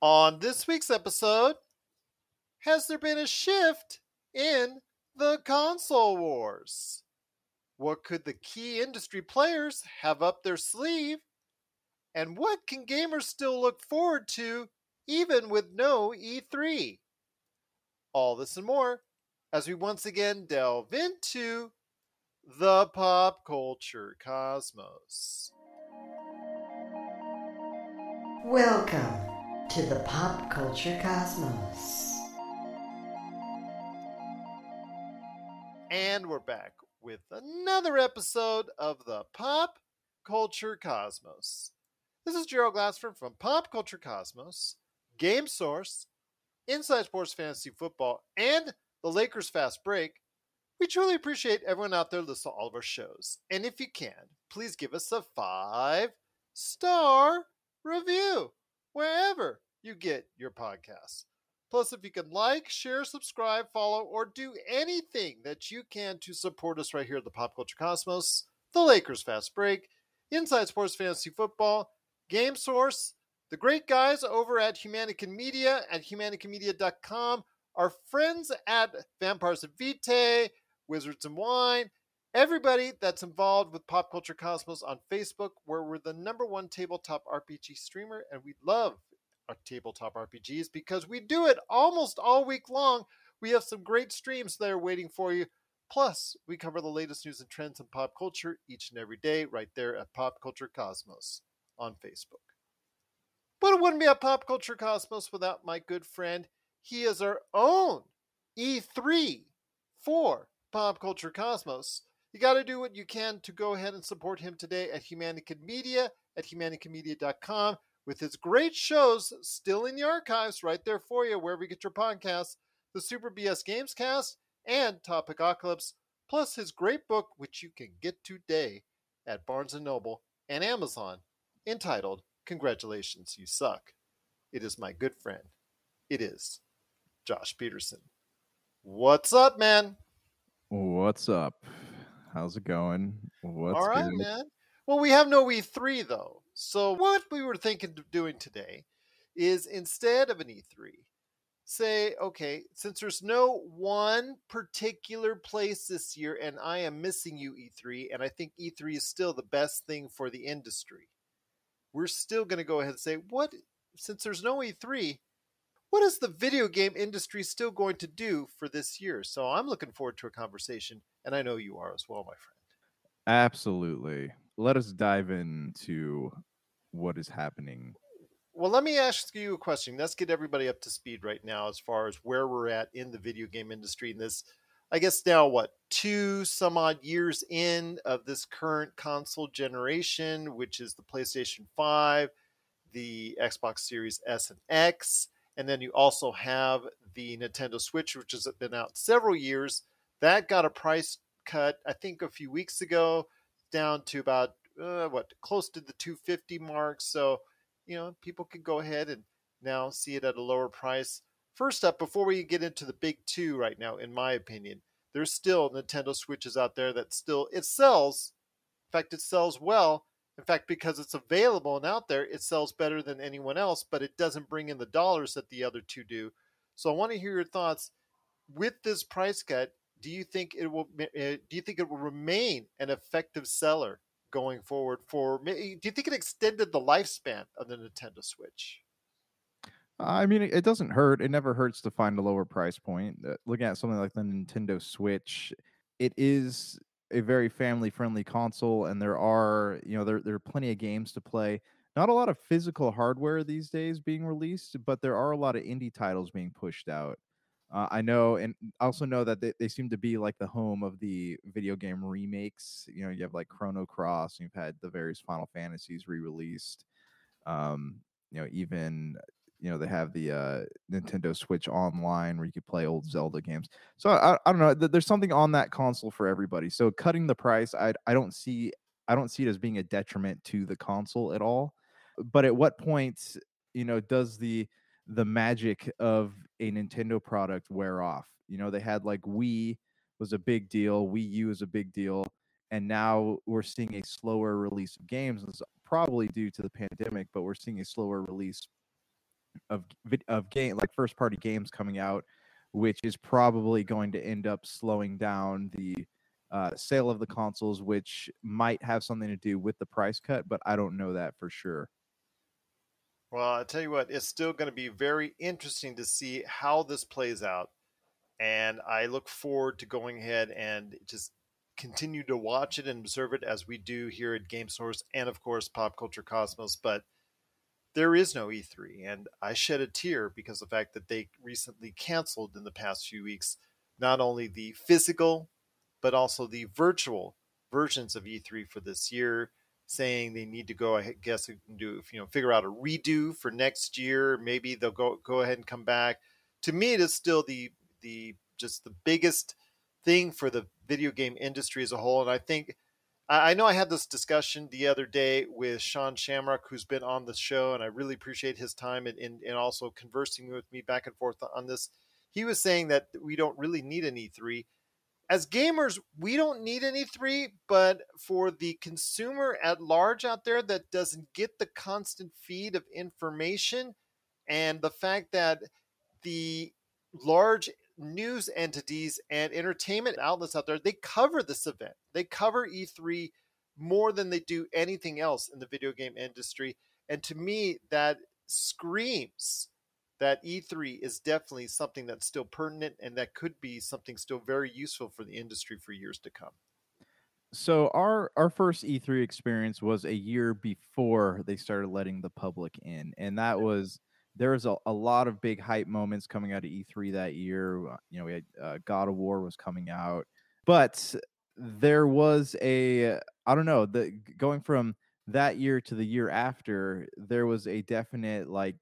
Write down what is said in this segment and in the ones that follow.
On this week's episode, has there been a shift in the console wars? What could the key industry players have up their sleeve? And what can gamers still look forward to even with no E3? All this and more as we once again delve into the pop culture cosmos. Welcome to the pop culture cosmos. And we're back with another episode of the Pop Culture Cosmos. This is Gerald Glassford from Pop Culture Cosmos, Game Source, Inside Sports Fantasy Football, and the Lakers Fast Break. We truly appreciate everyone out there listening to all of our shows. And if you can, please give us a five star review wherever you get your podcasts. Plus, if you can like, share, subscribe, follow, or do anything that you can to support us right here at the Pop Culture Cosmos, the Lakers Fast Break, Inside Sports Fantasy Football, Game Source, the great guys over at Humanican Media at humanicanmedia.com, our friends at Vampires of Vitae, Wizards and Wine, everybody that's involved with Pop Culture Cosmos on Facebook, where we're the number one tabletop RPG streamer, and we love our tabletop RPGs because we do it almost all week long. We have some great streams there waiting for you. Plus, we cover the latest news and trends in pop culture each and every day right there at Pop Culture Cosmos on Facebook. But it wouldn't be a Pop Culture Cosmos without my good friend. He is our own E3 for Pop Culture Cosmos. You got to do what you can to go ahead and support him today at Humanican Media at humanicanmedia.com with his great shows still in the archives right there for you wherever you get your podcasts the Super BS Games Cast and Topic Ocalypse, plus his great book, which you can get today at Barnes & Noble and Amazon, entitled Congratulations, You Suck. It is my good friend. It is Josh Peterson. What's up, man? What's up? How's it going? What's All right, good? man. Well, we have no E3 though. So what we were thinking of doing today is instead of an E3, say, okay, since there's no one particular place this year, and I am missing you, E3, and I think E3 is still the best thing for the industry, we're still going to go ahead and say, what, since there's no E3, what is the video game industry still going to do for this year? So I'm looking forward to a conversation, and I know you are as well, my friend. Absolutely. Let us dive into what is happening. Well, let me ask you a question. Let's get everybody up to speed right now as far as where we're at in the video game industry in this, I guess now what, two some odd years in of this current console generation, which is the PlayStation 5, the Xbox Series S and X, and then you also have the Nintendo Switch, which has been out several years. That got a price cut, I think, a few weeks ago, down to about uh, what close to the 250 mark. So you know people can go ahead and now see it at a lower price. First up, before we get into the big two right now, in my opinion, there's still Nintendo Switches out there that still it sells. In fact, it sells well. In fact, because it's available and out there, it sells better than anyone else, but it doesn't bring in the dollars that the other two do. So I want to hear your thoughts with this price cut. Do you think it will? uh, Do you think it will remain an effective seller going forward? For do you think it extended the lifespan of the Nintendo Switch? I mean, it it doesn't hurt. It never hurts to find a lower price point. Uh, Looking at something like the Nintendo Switch, it is a very family friendly console, and there are, you know, there, there are plenty of games to play. Not a lot of physical hardware these days being released, but there are a lot of indie titles being pushed out. Uh, I know, and also know that they, they seem to be like the home of the video game remakes. You know, you have like Chrono Cross, and you've had the various Final Fantasies re-released. Um, you know, even you know they have the uh, Nintendo Switch Online where you could play old Zelda games. So I, I don't know. There's something on that console for everybody. So cutting the price, I I don't see I don't see it as being a detriment to the console at all. But at what point, you know, does the the magic of a Nintendo product wear off? You know, they had like Wii was a big deal, Wii U is a big deal, and now we're seeing a slower release of games. It's probably due to the pandemic, but we're seeing a slower release of of game like first party games coming out, which is probably going to end up slowing down the uh, sale of the consoles, which might have something to do with the price cut, but I don't know that for sure. Well, I tell you what, it's still going to be very interesting to see how this plays out. And I look forward to going ahead and just continue to watch it and observe it as we do here at Game Source and, of course, Pop Culture Cosmos. But there is no E3. And I shed a tear because of the fact that they recently canceled in the past few weeks not only the physical, but also the virtual versions of E3 for this year saying they need to go I guess do you know figure out a redo for next year. Maybe they'll go go ahead and come back. To me, it is still the the just the biggest thing for the video game industry as a whole. And I think I know I had this discussion the other day with Sean Shamrock, who's been on the show, and I really appreciate his time and, and, and also conversing with me back and forth on this. He was saying that we don't really need an E3 as gamers, we don't need an E3, but for the consumer at large out there that doesn't get the constant feed of information and the fact that the large news entities and entertainment outlets out there, they cover this event. They cover E3 more than they do anything else in the video game industry. And to me, that screams that E3 is definitely something that's still pertinent and that could be something still very useful for the industry for years to come. So our our first E3 experience was a year before they started letting the public in, and that mm-hmm. was there was a, a lot of big hype moments coming out of E3 that year. Uh, you know, we had uh, God of War was coming out, but there was a I don't know the going from that year to the year after there was a definite like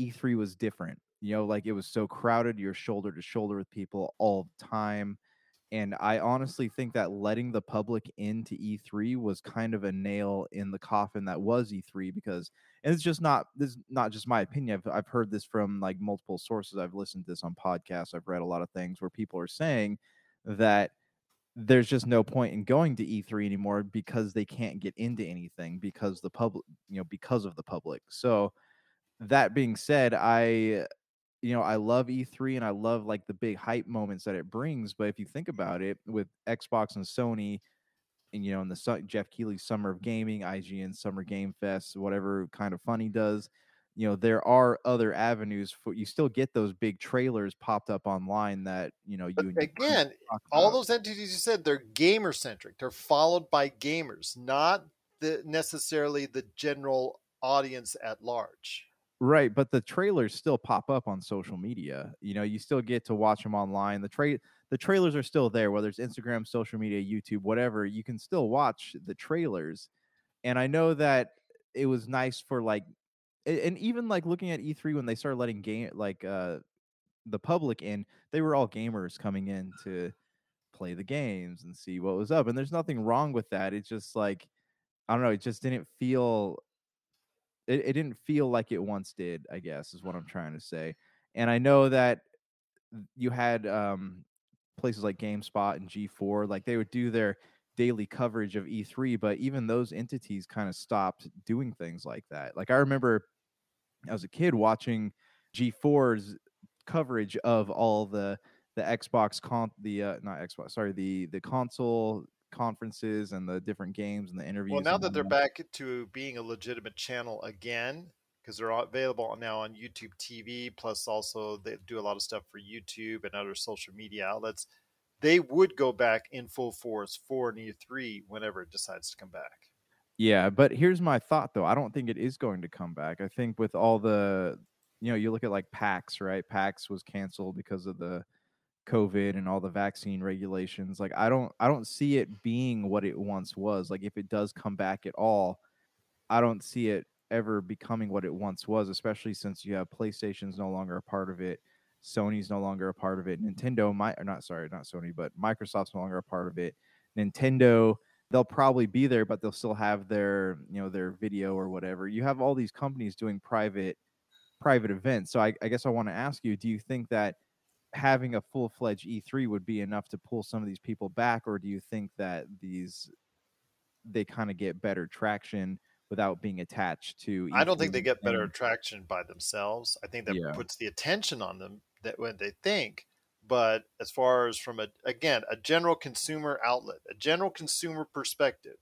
E3 was different. You know, like it was so crowded, you're shoulder to shoulder with people all the time. And I honestly think that letting the public into E3 was kind of a nail in the coffin that was E3 because and it's just not this is not just my opinion. I've I've heard this from like multiple sources. I've listened to this on podcasts. I've read a lot of things where people are saying that there's just no point in going to E3 anymore because they can't get into anything because the public, you know, because of the public. So that being said, I you know, I love E3 and I love like the big hype moments that it brings. But if you think about it, with Xbox and Sony, and you know, in the Jeff Keighley's Summer of Gaming, IGN Summer Game Fest, whatever kind of fun he does, you know, there are other avenues for you. Still get those big trailers popped up online that you know you again. All those entities you said they're gamer centric. They're followed by gamers, not the necessarily the general audience at large. Right, but the trailers still pop up on social media. You know, you still get to watch them online. The tra- the trailers are still there, whether it's Instagram, social media, YouTube, whatever. You can still watch the trailers. And I know that it was nice for like, and even like looking at E3 when they started letting game like uh the public in, they were all gamers coming in to play the games and see what was up. And there's nothing wrong with that. It's just like I don't know, it just didn't feel it, it didn't feel like it once did, I guess, is what I'm trying to say. And I know that you had um, places like GameSpot and G4, like they would do their daily coverage of E3, but even those entities kind of stopped doing things like that. Like I remember as a kid watching G4's coverage of all the the Xbox con the uh, not Xbox, sorry, the the console conferences and the different games and the interviews. Well, now that they're back to being a legitimate channel again, because they're available now on YouTube TV, plus also they do a lot of stuff for YouTube and other social media outlets. They would go back in full force for an E3 whenever it decides to come back. Yeah, but here's my thought though. I don't think it is going to come back. I think with all the, you know, you look at like PAX, right? PAX was canceled because of the COVID and all the vaccine regulations. Like I don't I don't see it being what it once was. Like if it does come back at all, I don't see it ever becoming what it once was, especially since you have PlayStation's no longer a part of it, Sony's no longer a part of it, Nintendo might or not sorry, not Sony, but Microsoft's no longer a part of it. Nintendo they'll probably be there but they'll still have their, you know, their video or whatever. You have all these companies doing private private events. So I, I guess I want to ask you, do you think that having a full fledged E3 would be enough to pull some of these people back, or do you think that these they kind of get better traction without being attached to. I don't think they get better and- attraction by themselves. I think that Yeah. puts the attention on them that when they think. But as far as from a again a general consumer outlet, a general consumer perspective,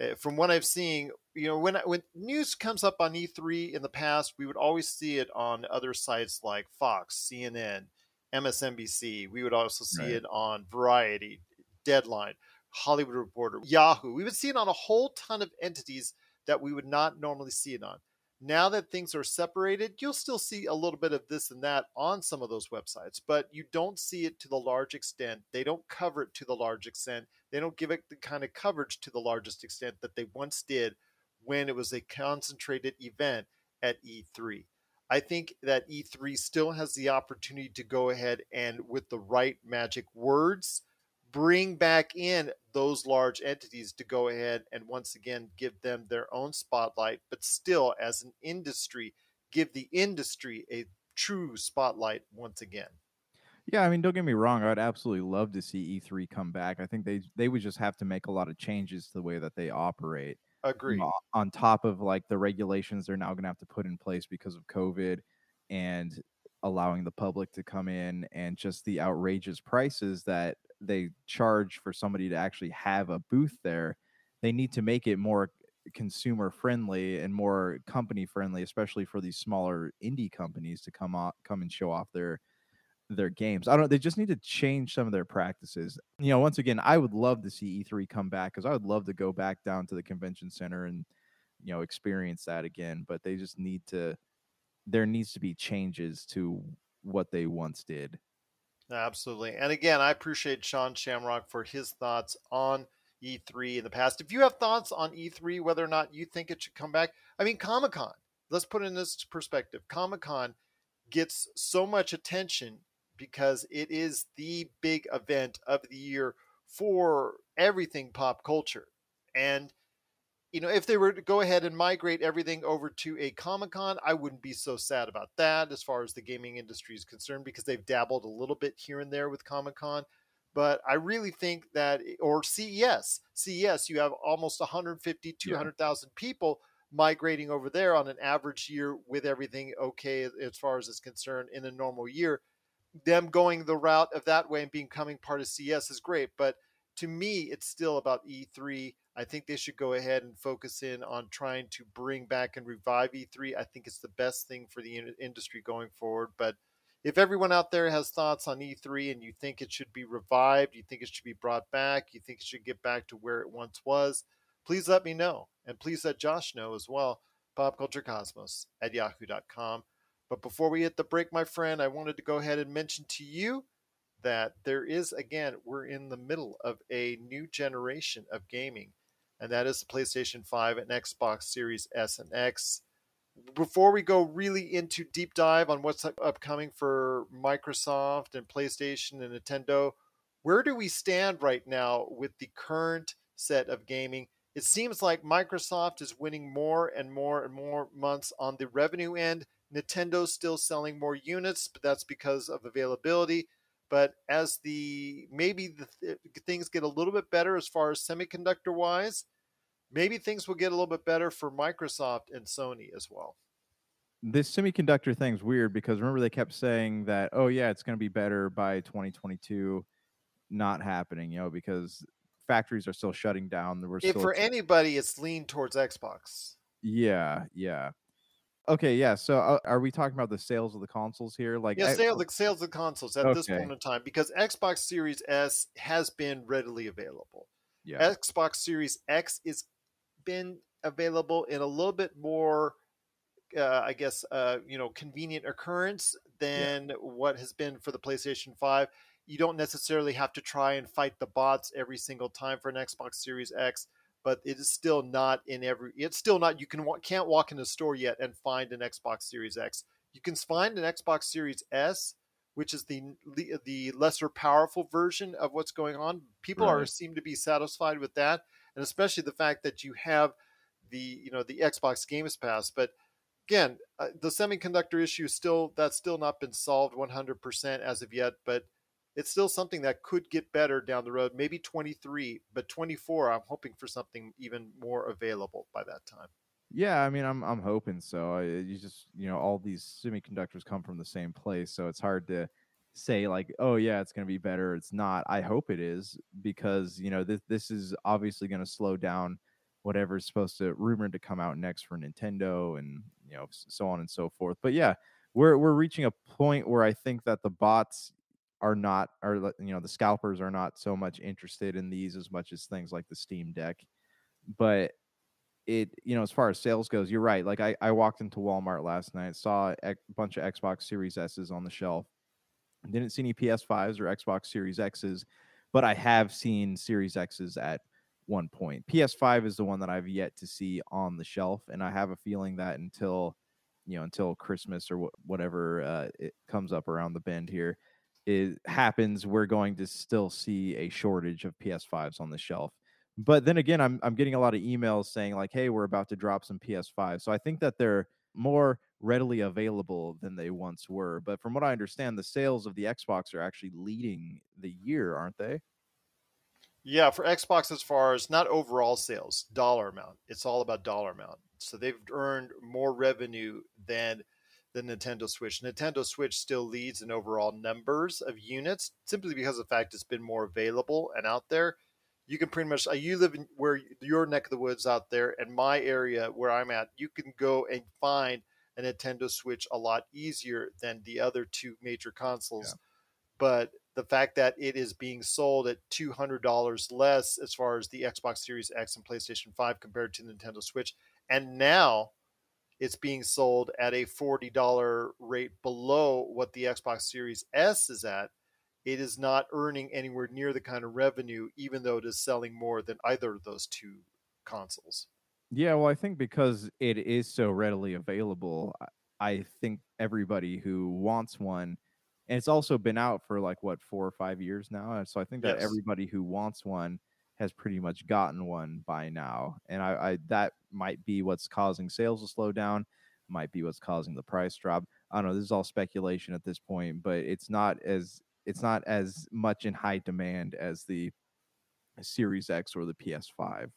uh, from what I've seen, you know, when when news comes up on E3 in the past, we would always see it on other sites like Fox, CNN, MSNBC. We would also see Right. it on Variety, Deadline, Hollywood Reporter, Yahoo. We would see it on a whole ton of entities that we would not normally see it on. Now that things are separated, you'll still see a little bit of this and that on some of those websites, but you don't see it to the large extent. They don't cover it to the large extent. They don't give it the kind of coverage to the largest extent that they once did when it was a concentrated event at E3. I think that E3 still has the opportunity to go ahead and, with the right magic words, bring back in those large entities to go ahead and once again give them their own spotlight, but still, as an industry, give the industry a true spotlight once again. Yeah, I mean, don't get me wrong. I'd absolutely love to see E3 come back. I think they they would just have to make a lot of changes to the way that they operate. you Agree. know, on top of like the regulations they're now going to have to put in place because of COVID and allowing the public to come in and just the outrageous prices that they charge for somebody to actually have a booth there. They need to make it more consumer friendly and more company friendly, especially for these smaller indie companies to come out, come and show off their their games. I don't. They just need to change some of their practices. You know, once again, I would love to see E3 come back because I would love to go back down to the convention center and you know experience that again. But they just need to. There needs to be changes to what they once did. Absolutely. And again, I appreciate Sean Shamrock for his thoughts on E3 in the past. If you have thoughts on E3, whether or not you think it should come back, I mean, Comic Con, let's put it in this perspective. Comic Con gets so much attention because it is the big event of the year for everything pop culture. And you know, if they were to go ahead and migrate everything over to a Comic Con, I wouldn't be so sad about that as far as the gaming industry is concerned because they've dabbled a little bit here and there with Comic Con. But I really think that, or CES, CES, you have almost 150, 200,000 people migrating over there on an average year with everything okay as far as is concerned in a normal year. Them going the route of that way and becoming part of CES is great. But to me, it's still about E3. I think they should go ahead and focus in on trying to bring back and revive E3. I think it's the best thing for the in- industry going forward. But if everyone out there has thoughts on E3 and you think it should be revived, you think it should be brought back, you think it should get back to where it once was, please let me know. And please let Josh know as well. PopCultureCosmos at yahoo.com. But before we hit the break, my friend, I wanted to go ahead and mention to you that there is, again, we're in the middle of a new generation of gaming, and that is the PlayStation 5 and Xbox Series S and X. Before we go really into deep dive on what's upcoming for Microsoft and PlayStation and Nintendo, where do we stand right now with the current set of gaming? It seems like Microsoft is winning more and more and more months on the revenue end. Nintendo's still selling more units, but that's because of availability. But as the maybe the th- uh, things get a little bit better as far as semiconductor wise, maybe things will get a little bit better for Microsoft and Sony as well. This semiconductor thing's weird because remember they kept saying that, oh yeah, it's going to be better by 2022. Not happening, you know, because factories are still shutting down. There were If for anybody, it's leaned towards Xbox. Yeah, yeah. Okay, yeah. So uh, are we talking about the sales of the consoles here? Like, Yeah, sales, the sales of consoles at this point in time because Xbox Series S has been readily available. yeah, Xbox Series X is been available in a little bit more, uh, I guess, uh, you know, convenient occurrence than what has been for the PlayStation Five. You don't necessarily have to try and fight the bots every single time for an Xbox Series X, but it is still not in every. It's still not. You can can't walk in a store yet and find an Xbox Series X. You can find an Xbox Series S, which is the the lesser powerful version of what's going on. People are seem to be satisfied with that, and especially the fact that you have the you know the Xbox Games Pass. But again, uh, the semiconductor issue is still that's still not been solved 100% as of yet, but it's still something that could get better down the road. Maybe 23, but 24, I'm hoping for something even more available by that time. Yeah, I mean, I'm I'm hoping so. I, you just you know all these semiconductors come from the same place, so it's hard to say like, oh yeah, it's going to be better. It's not. I hope it is because you know this this is obviously going to slow down whatever's supposed to rumored to come out next for Nintendo and you know so on and so forth. But yeah, we're we're reaching a point where I think that the bots are not are you know the scalpers are not so much interested in these as much as things like the Steam Deck. But it you know as far as sales goes, you're right. Like I I walked into Walmart last night, saw a bunch of Xbox Series S's on the shelf. Didn't see any PS5s or Xbox Series X's, but I have seen Series X's at one point. PS5 is the one that I've yet to see on the shelf, and I have a feeling that until you know until Christmas or wh- whatever uh, it comes up around the bend here, it happens, we're going to still see a shortage of PS5s on the shelf. But then again, I'm I'm getting a lot of emails saying like, "Hey, we're about to drop some PS5." So I think that they're more readily available than they once were. But from what I understand, the sales of the Xbox are actually leading the year, aren't they? Yeah, for Xbox, as far as not overall sales, dollar amount, it's all about dollar amount. So they've earned more revenue than the Nintendo Switch. Nintendo Switch still leads in overall numbers of units simply because of the fact it's been more available and out there. You can pretty much, uh, you live in where your neck of the woods out there, and my area where I'm at, you can go and find a Nintendo Switch a lot easier than the other two major consoles. Yeah. But the fact that it is being sold at $200 less as far as the Xbox Series X and PlayStation 5 compared to Nintendo Switch, and now it's being sold at a $40 rate below what the Xbox Series S is at, it is not earning anywhere near the kind of revenue, even though it is selling more than either of those two consoles. Yeah, well, I think because it is so readily available, I think everybody who wants one, and it's also been out for like what four or five years now. So I think that yes. everybody who wants one has pretty much gotten one by now, and I, I that might be what's causing sales to slow down, might be what's causing the price drop. I don't know. This is all speculation at this point, but it's not as it's not as much in high demand as the Series X or the PS5.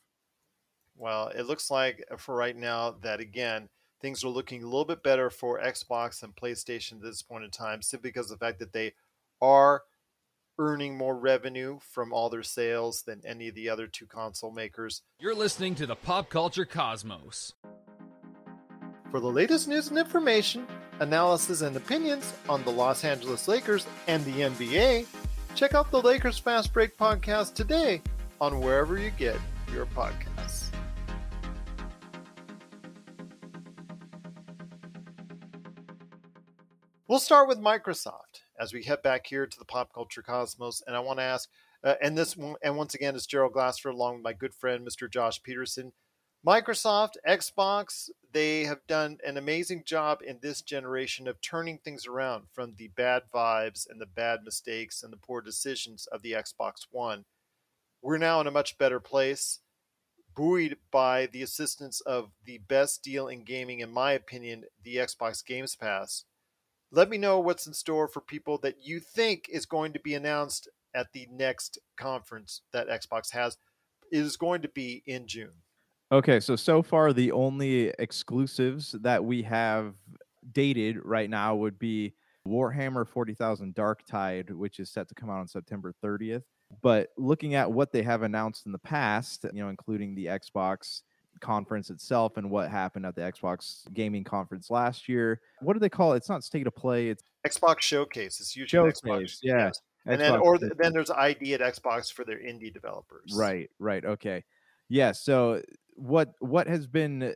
Well, it looks like uh, for right now that again things are looking a little bit better for Xbox and PlayStation at this point in time, simply because of the fact that they are earning more revenue from all their sales than any of the other two console makers. You're listening to the Pop Culture Cosmos. For the latest news and information, analysis and opinions on the Los Angeles Lakers and the NBA, check out the Lakers Fast Break podcast today on wherever you get your podcasts. We'll start with Microsoft as we head back here to the pop culture cosmos. And I want to ask, uh, and this, and once again, it's Gerald Glassford along with my good friend Mr. Josh Peterson. Microsoft, Xbox, they have done an amazing job in this generation of turning things around from the bad vibes and the bad mistakes and the poor decisions of the Xbox One. We're now in a much better place, buoyed by the assistance of the best deal in gaming, in my opinion, the Xbox Games Pass let me know what's in store for people that you think is going to be announced at the next conference that Xbox has. It is going to be in June. Okay, so so far the only exclusives that we have dated right now would be Warhammer 40,000 Dark Tide, which is set to come out on September 30th. But looking at what they have announced in the past, you know, including the Xbox conference itself and what happened at the Xbox gaming conference last year. What do they call it? It's not state of play. It's Xbox Showcase. It's usually Xbox. Yeah. Yes. And Xbox then or then there's ID at Xbox for their indie developers. Right, right. Okay. Yeah, so what what has been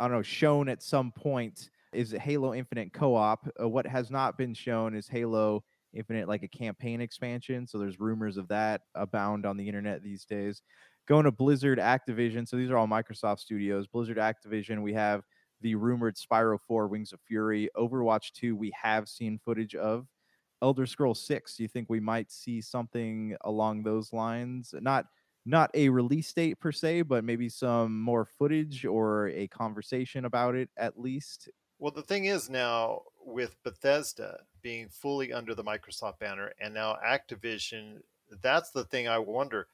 I don't know, shown at some point is Halo Infinite co-op. Uh, what has not been shown is Halo Infinite like a campaign expansion. So there's rumors of that abound on the internet these days going to Blizzard Activision. So these are all Microsoft studios. Blizzard Activision, we have the rumored Spyro 4 Wings of Fury. Overwatch 2, we have seen footage of. Elder Scrolls 6, do you think we might see something along those lines? Not not a release date per se, but maybe some more footage or a conversation about it at least. Well, the thing is now with Bethesda being fully under the Microsoft banner and now Activision, that's the thing I wonder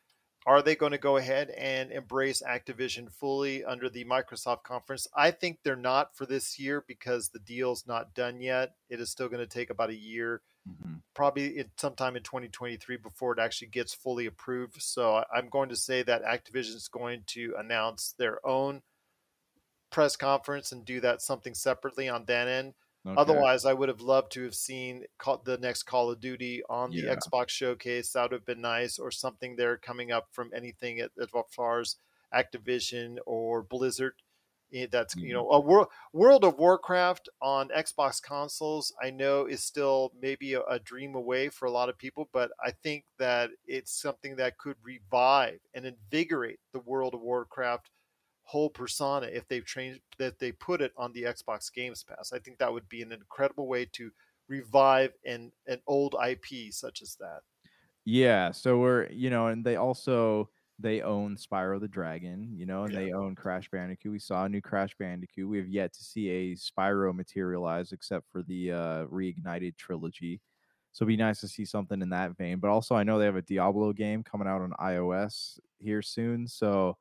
Are they going to go ahead and embrace Activision fully under the Microsoft conference? I think they're not for this year because the deal's not done yet. It is still going to take about a year, Mm-hmm. probably in, sometime in 2023 before it actually gets fully approved. So I'm going to say that Activision is going to announce their own press conference and do that something separately on that end. Okay. Otherwise, I would have loved to have seen the next Call of Duty on the Yeah. Xbox showcase. That would have been nice, or something there coming up from anything at, as far as Activision or Blizzard. Eh, That's you Mhm. know a World World of Warcraft on Xbox consoles. I know is still maybe a, a dream away for a lot of people, but I think that it's something that could revive and invigorate the World of Warcraft whole persona if they've changed that they put it on the Xbox Games Pass. I think that would be an incredible way to revive an an old IP such as that. Yeah, so we're you know, and they also they own Spyro the Dragon, you know, and Yeah. they own Crash Bandicoot. We saw a new Crash Bandicoot. We have yet to see a Spyro materialize except for the uh reignited trilogy. So it'd be nice to see something in that vein. But also I know they have a Diablo game coming out on iOS here soon. So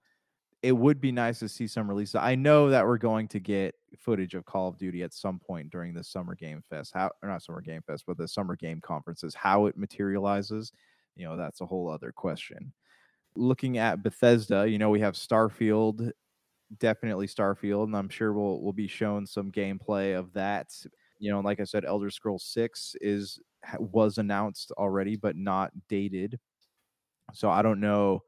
it would be nice to see some releases. I know that we're going to get footage of Call of Duty at some point during the Summer Game Fest. How or not Summer Game Fest, but the Summer Game Conferences. How it materializes, you know, that's a whole other question. Looking at Bethesda, you know, we have Starfield, definitely Starfield, and I'm sure we'll we'll be shown some gameplay of that. You know, like I said, Elder Scrolls Six is was announced already, but not dated. So I don't know.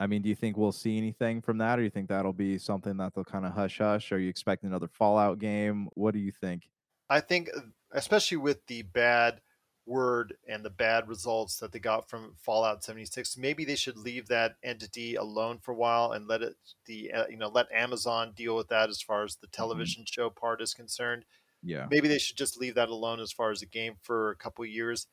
I mean, do you think we'll see anything from that, or do you think that'll be something that they'll kind of hush hush? Are you expecting another Fallout game? What do you think? I think, uh, especially with the bad word and the bad results that they got from Fallout 76, maybe they should leave that entity alone for a while and let it the uh, you know let Amazon deal with that as far as the television show part is concerned. Yeah, Maybe they should just leave that alone as far as the game for a couple years.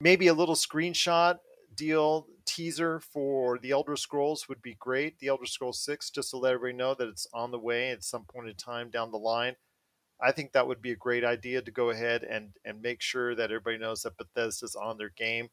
Maybe a little screenshot deal teaser for the Elder Scrolls would be great. The Elder Scrolls 6, just to let everybody know that it's on the way at some point in time down the line. I think that would be a great idea to go ahead and, and make sure that everybody knows that Bethesda's on their game.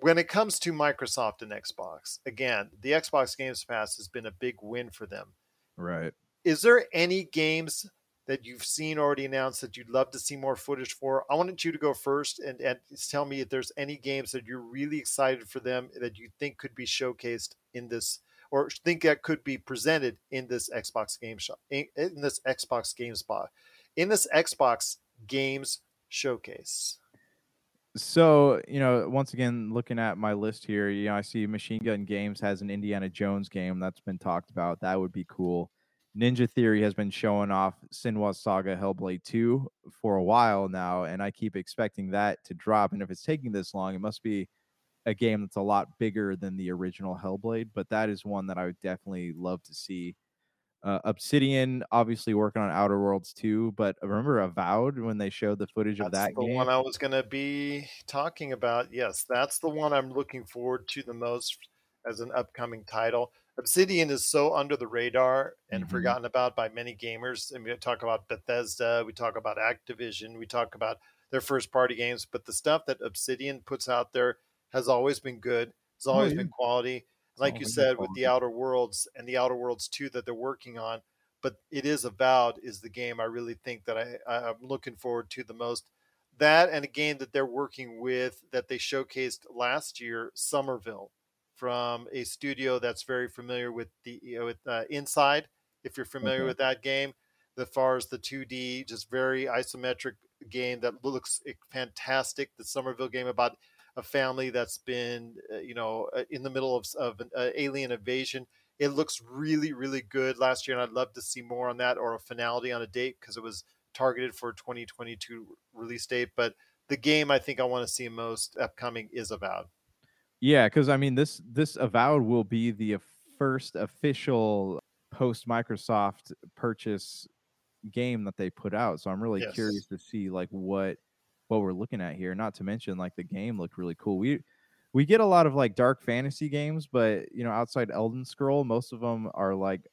When it comes to Microsoft and Xbox, again, the Xbox Games Pass has been a big win for them right. is there any games that you've seen already announced that you'd love to see more footage for? I wanted you to go first and, and tell me if there's any games that you're really excited for them that you think could be showcased in this or think that could be presented in this Xbox game shop in, in this Xbox Game Spot in this Xbox Games Showcase. So, you know, once again, looking at my list here, you know, I see Machine Gun Games has an Indiana Jones game that's been talked about. That would be cool. Ninja Theory has been showing off Senua's Saga Hellblade 2 for a while now, and I keep expecting that to drop. And if it's taking this long, it must be a game that's a lot bigger than the original Hellblade, but that is one that I would definitely love to see. Uh, Obsidian obviously working on Outer Worlds 2, but remember Avowed when they showed the footage of that game? That's that the game? one I was going to be talking about. Yes, that's the one I'm looking forward to the most as an upcoming title. Obsidian is so under the radar and Mhm. forgotten about by many gamers. And we talk about Bethesda, we talk about Activision, we talk about their first party games, but the stuff that Obsidian puts out there has always been good. It's Oh, always yeah. been quality. Like you said, with the. Outer Worlds and the Outer Worlds 2 that they're working on, but it is Avowed is the game I really think that I- I'm looking forward to the most. That and a game that they're working with that they showcased last year, Somerville, from a studio that's very familiar with the you know, with uh, Inside. If you're familiar Okay. with that game, as far as the 2D, just very isometric game that looks eh, fantastic. The Somerville game about a family that's been uh, you know uh, in the middle of, of an uh, alien invasion. It looks really really good last year, and I'd love to see more on that or a finality on a date because it was targeted for 2022 release date. But the game I think I want to see most upcoming is Avowed. Yeah, because I mean this this avowed will be the first official post Microsoft purchase game that they put out. So I'm really Yes. curious to see like what what we're looking at here. Not to mention like the game looked really cool. We we get a lot of like dark fantasy games, but you know outside Elden Scroll, most of them are like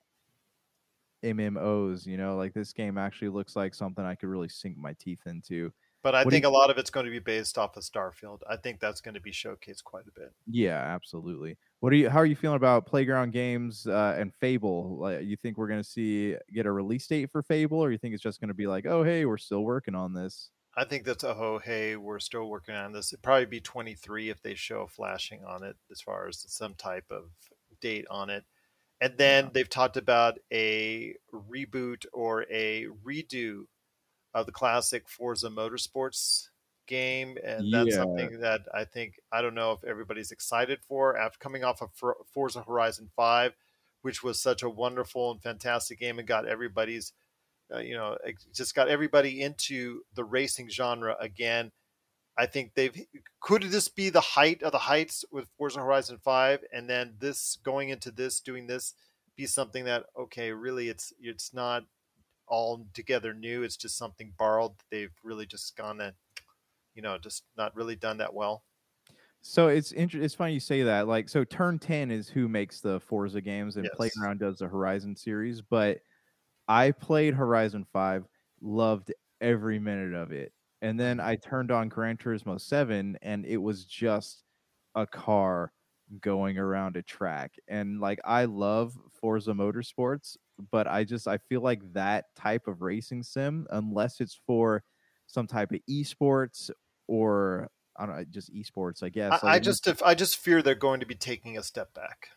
MMOs. You know, like this game actually looks like something I could really sink my teeth into. But I What think you- a lot of it's going to be based off of Starfield. I think that's going to be showcased quite a bit. Yeah, absolutely. What are you? How are you feeling about Playground Games uh, and Fable? Like, you think we're gonna see get a release date for Fable, or you think it's just gonna be like, oh hey, we're still working on this? I think that's a oh hey, we're still working on this. It'd probably be 23 if they show flashing on it as far as some type of date on it. And then they've talked about a reboot or a redo of the classic Forza Motorsports game, and that's Yeah. something that I think I don't know if everybody's excited for after coming off of Forza Horizon 5, which was such a wonderful and fantastic game and got everybody's uh, you know, just got everybody into the racing genre again. I think they've could this be the height of the heights with Forza Horizon 5 and then this going into this doing this be something that okay, really it's it's not all together new, it's just something borrowed. They've really just gone and you know, just not really done that well. So it's inter- it's funny you say that. Like, so Turn Ten is who makes the Forza games, and Yes. Playground does the Horizon series. But I played Horizon Five, loved every minute of it, and then I turned on Gran Turismo Seven, and it was just a car going around a track. And like, I love Forza Motorsports, but I just I feel like that type of racing sim, unless it's for some type of esports or I don't know, just esports, I guess. I, Like, I just if, I just fear they're going to be taking a step back.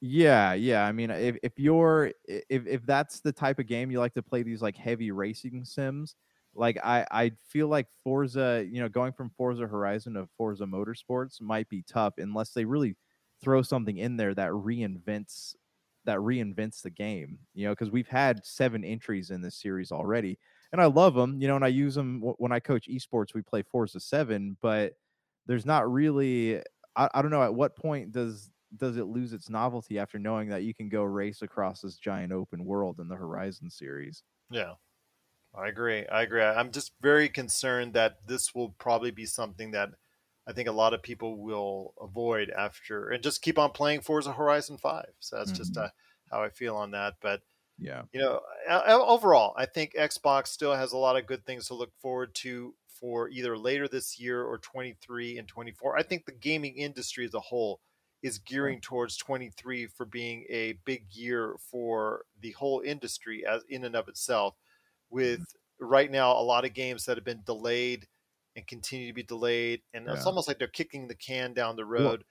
yeah, yeah. I mean, if if you're if if that's the type of game you like to play, these like heavy racing sims, like I I feel like Forza, you know, going from Forza Horizon to Forza Motorsports might be tough unless they really throw something in there that reinvents that reinvents the game. You know, because we've had seven entries in this series already, and I love them. You know, and I use them when I coach esports. We play Forza Seven, but there's not really I, I don't know at what point does does it lose its novelty after knowing that you can go race across this giant open world in the Horizon series? Yeah, I agree. I agree. I'm just very concerned that this will probably be something that I think a lot of people will avoid after and just keep on playing Forza Horizon 5. So that's just Mhm. uh, how I feel on that. But, Yeah. you know, overall, I think Xbox still has a lot of good things to look forward to for either later this year or 23 and 24. I think the gaming industry as a whole is gearing towards 23 for being a big year for the whole industry as in and of itself with right now a lot of games that have been delayed and continue to be delayed and it's almost like they're kicking the can down the road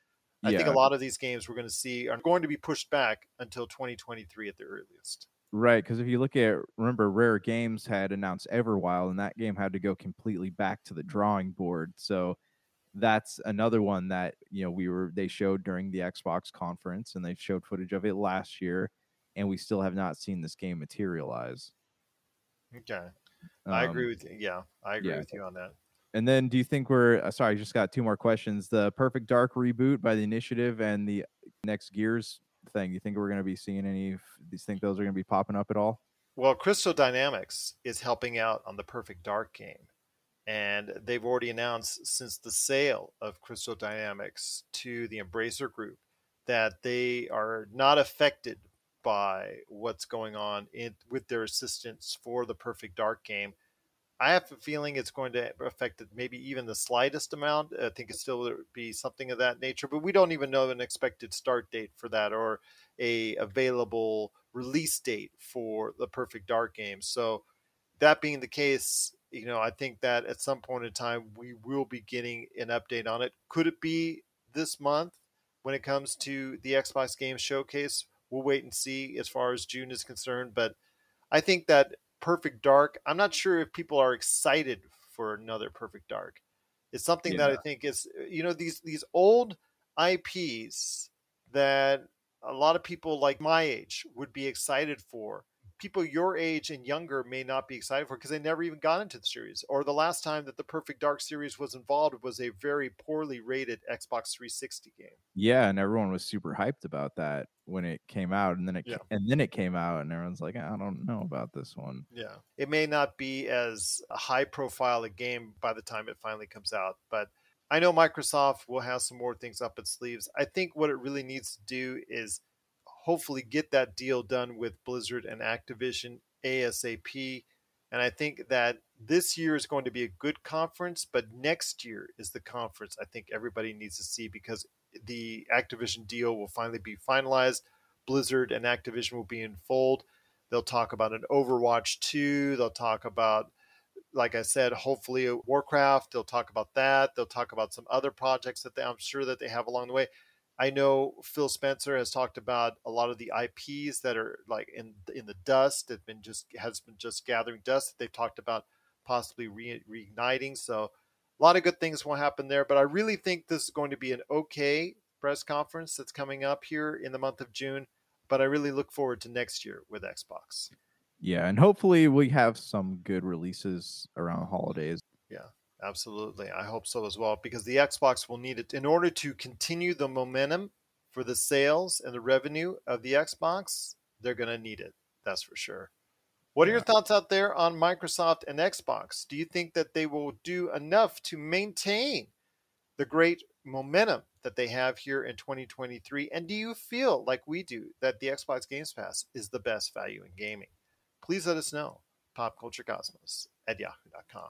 i think a lot of these games we're going to see are going to be pushed back until 2023 at the earliest Right, because if you look at remember, Rare Games had announced Everwild, and that game had to go completely back to the drawing board. So that's another one that you know we were they showed during the Xbox conference, and they showed footage of it last year, and we still have not seen this game materialize. okay i Um, agree with you yeah i agree yeah. with you on that And then, do you think we're uh, sorry? I just got two more questions. The Perfect Dark reboot by the Initiative and the next Gears thing. You think we're going to be seeing any? of These think those are going to be popping up at all? Well, Crystal Dynamics is helping out on the Perfect Dark game. And they've already announced since the sale of Crystal Dynamics to the Embracer Group that they are not affected by what's going on in, with their assistance for the Perfect Dark game. I have a feeling it's going to affect it maybe even the slightest amount. I think it still be something of that nature, but we don't even know an expected start date for that or a available release date for the Perfect Dark game. So that being the case, you know, I think that at some point in time we will be getting an update on it. Could it be this month when it comes to the Xbox Game Showcase? We'll wait and see as far as June is concerned, but I think that Perfect Dark, I'm not sure if people are excited for another Perfect Dark. It's something that I think is you know these these old IPs that a lot of people like my age would be excited for. People your age and younger may not be excited for because they never even got into the series. Or the last time that the Perfect Dark series was involved was a very poorly rated Xbox 360 game. Yeah, and everyone was super hyped about that when it came out, and then it Yeah. and then it came out, and everyone's like, I don't know about this one. Yeah. It may not be as high profile a game by the time it finally comes out, but I know Microsoft will have some more things up its sleeves. I think what it really needs to do is hopefully get that deal done with Blizzard and Activision ASAP. And I think that this year is going to be a good conference, but next year is the conference I think everybody needs to see because the Activision deal will finally be finalized. Blizzard and Activision will be in fold. They'll talk about an Overwatch 2. They'll talk about, like I said, hopefully Warcraft. They'll talk about that. They'll talk about some other projects that they, I'm sure that they have along the way. I know Phil Spencer has talked about a lot of the IPs that are like in in the dust that been just has been just gathering dust. They've talked about possibly re- reigniting. So a lot of good things will happen there. But I really think this is going to be an okay press conference that's coming up here in the month of June. But I really look forward to next year with Xbox. Yeah, and hopefully we have some good releases around the holidays. Yeah, absolutely. I hope so as well because the Xbox will need it in order to continue the momentum for the sales and the revenue of the Xbox. They're going to need it. That's for sure. What are your thoughts out there on Microsoft and Xbox? Do you think that they will do enough to maintain the great momentum that they have here in 2023? And do you feel like we do that the Xbox Games Pass is the best value in gaming? Please let us know. PopCultureCosmos at yahoo.com.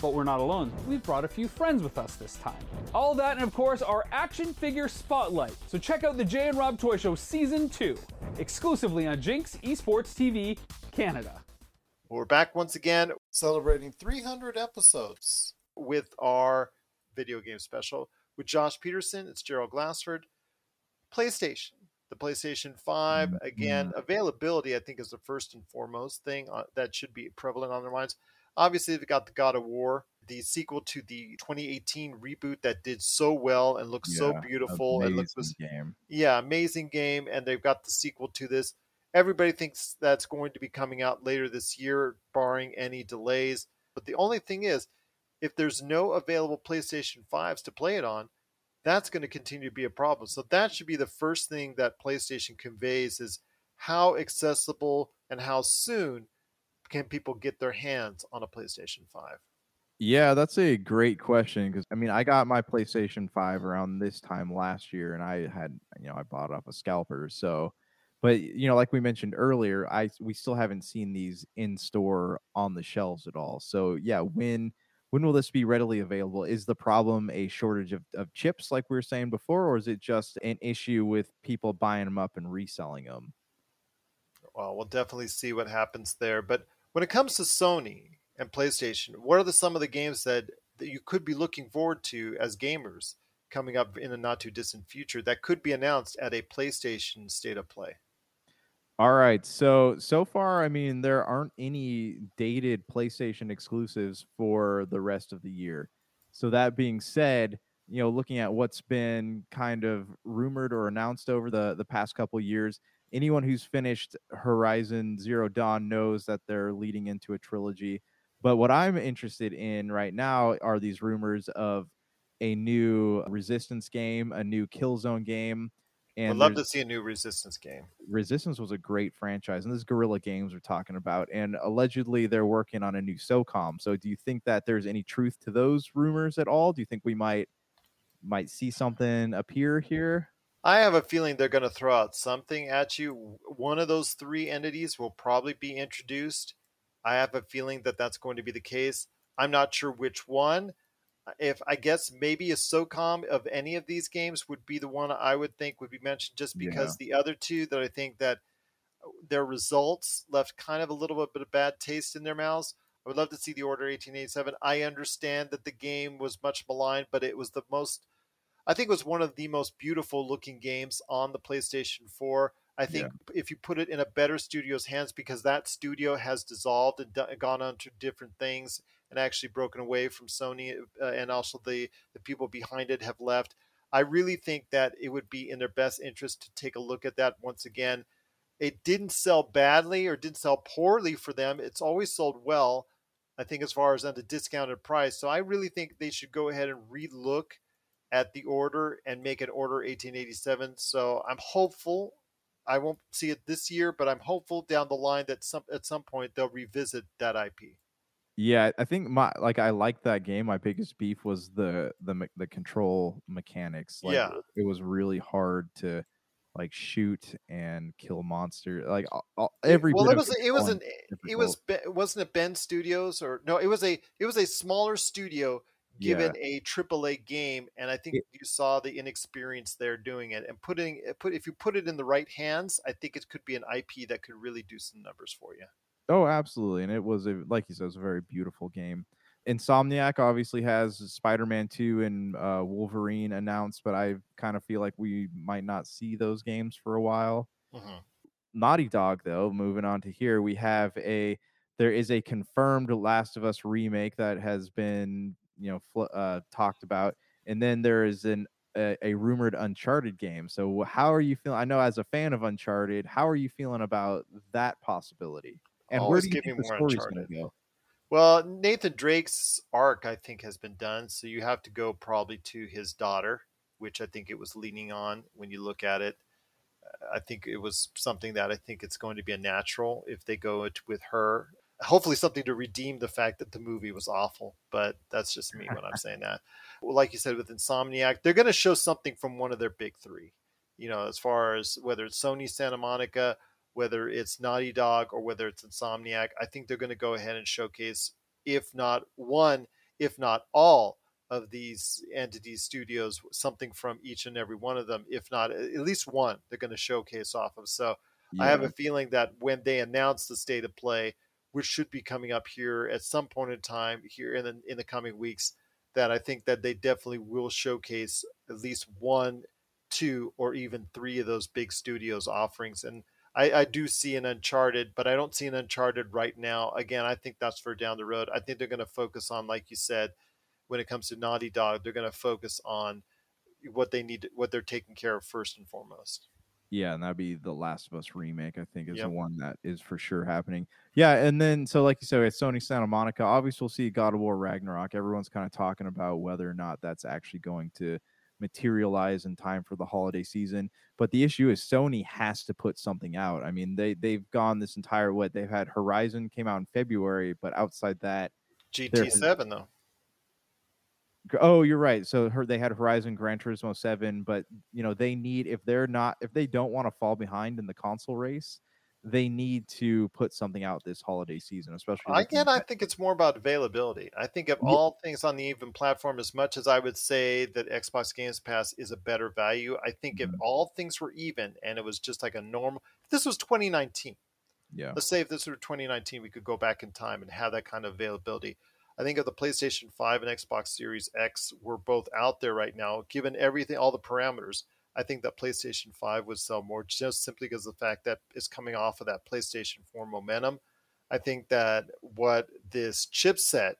But we're not alone. We've brought a few friends with us this time. All that, and of course, our action figure spotlight. So check out the Jay and Rob Toy Show season two, exclusively on Jinx Esports TV Canada. We're back once again celebrating 300 episodes with our video game special with Josh Peterson. It's Gerald Glassford. PlayStation. The PlayStation 5, again, availability, I think, is the first and foremost thing uh, that should be prevalent on their minds. Obviously, they've got the God of War, the sequel to the 2018 reboot that did so well and looked so beautiful and amazing was game. yeah, amazing game, and they've got the sequel to this. Everybody thinks that's going to be coming out later this year, barring any delays. But the only thing is, if there's no available PlayStation 5s to play it on, that's going to continue to be a problem. So that should be the first thing that PlayStation conveys is how accessible and how soon can people get their hands on a PlayStation 5? Yeah, that's a great question because I mean, I got my PlayStation 5 around this time last year and I had, you know, I bought off a scalper. So, but you know, like we mentioned earlier, I we still haven't seen these in store on the shelves at all. So, yeah, when when will this be readily available? Is the problem a shortage of, of chips like we were saying before or is it just an issue with people buying them up and reselling them? Well, we'll definitely see what happens there. But when it comes to Sony and PlayStation, what are the, some of the games that, that you could be looking forward to as gamers coming up in the not too distant future that could be announced at a PlayStation State of Play? All right. So so far, I mean, there aren't any dated PlayStation exclusives for the rest of the year. So that being said, you know, looking at what's been kind of rumored or announced over the the past couple years, anyone who's finished Horizon Zero Dawn knows that they're leading into a trilogy. But what I'm interested in right now are these rumors of a new Resistance game, a new Killzone game. And I'd love to see a new Resistance game. Resistance was a great franchise, and this is Guerrilla Games we're talking about, and allegedly they're working on a new SOCOM. So, do you think that there's any truth to those rumors at all? Do you think we might might see something appear here? I have a feeling they're going to throw out something at you. One of those three entities will probably be introduced. I have a feeling that that's going to be the case. I'm not sure which one. If I guess maybe a SOCOM of any of these games would be the one I would think would be mentioned, just because the other two that I think that uh, their results left kind of a little bit of bad taste in their mouths. I would love to see the Order 1887. I understand that the game was much maligned, but it was the most I think it was one of the most beautiful looking games on the PlayStation 4. I think if you put it in a better studio's hands, because that studio has dissolved and do- gone on to different things and actually broken away from Sony, uh, and also the, the people behind it have left. I really think that it would be in their best interest to take a look at that once again. It didn't sell badly or didn't sell poorly for them. It's always sold well, I think, as far as at the discounted price. So I really think they should go ahead and relook at the order and make an order 1887. So I'm hopeful. I won't see it this year, but I'm hopeful down the line that some at some point they'll revisit that IP. Yeah, I think my like I like that game. My biggest beef was the the the control mechanics. Like, Yeah. it was really hard to like shoot and kill monster. Like all, all, every well, it was it was an and it was difficult. Wasn't it Ben Studios or no? It was a it was a smaller studio given a AAA game, and I think It- you saw the inexperience there doing it. And putting put if you put it in the right hands, I think it could be an IP that could really do some numbers for you. Oh, absolutely. And it was a like you said, it was a very beautiful game. Insomniac obviously has Spider-Man 2 and uh, Wolverine announced, but I kind of feel like we might not see those games for a while. Mhm. Naughty Dog, though, moving on to here, we have a there is a confirmed Last of Us remake that has been you know fl- uh, talked about, and then there is an a, a rumored Uncharted game. So how are you feeling? I know as a fan of Uncharted, how are you feeling about that possibility? And Always where do you give me think the more Uncharted. go? Well, Nathan Drake's arc, I think, has been done. So you have to go probably to his daughter, which I think it was leaning on when you look at it. I think it was something that I think it's going to be a natural if they go with her. Hopefully, something to redeem the fact that the movie was awful. But that's just me when I'm saying that. Well, like you said with Insomniac, they're going to show something from one of their big three. You know, as far as whether it's Sony Santa Monica, whether it's Naughty Dog or whether it's Insomniac, I think they're going to go ahead and showcase, if not one, if not all of these entities, studios, something from each and every one of them, if not at least one, they're going to showcase off of. So I have a feeling that when they announce the state of play, which should be coming up here at some point in time here in the, in the coming weeks, that I think that they definitely will showcase at least one, two, or even three of those big studios offerings. And I, I do see an Uncharted, but I don't see an Uncharted right now. Again, I think that's for down the road. I think they're going to focus on, like you said, when it comes to Naughty Dog, they're going to focus on what they need, what they're taking care of first and foremost. Yeah, and that'd be the Last of Us remake. I think is Yep. the one that is for sure happening. Yeah, and then so like you said, with Sony Santa Monica, obviously we'll see God of War Ragnarok. Everyone's kind of talking about whether or not that's actually going to materialize in time for the holiday season. But the issue is Sony has to put something out. I mean, they they've gone this entire what they've had Horizon came out in February, but outside that, GT7 though. Oh, you're right. So her, they had Horizon Gran Turismo 7, but you know, they need if they're not if they don't want to fall behind in the console race, they need to put something out this holiday season, especially Again, I think it's more about availability. I think of all things on the even platform, as much as I would say that Xbox Games Pass is a better value, I think if Mhm. all things were even and it was just like a normal, this was 2019, yeah. let's say if this were 2019, we could go back in time and have that kind of availability. I think if the PlayStation 5 and Xbox Series X were both out there right now, given everything, all the parameters, I think that PlayStation 5 would sell more just simply because of the fact that it's coming off of that PlayStation 4 momentum. I think that what this chipset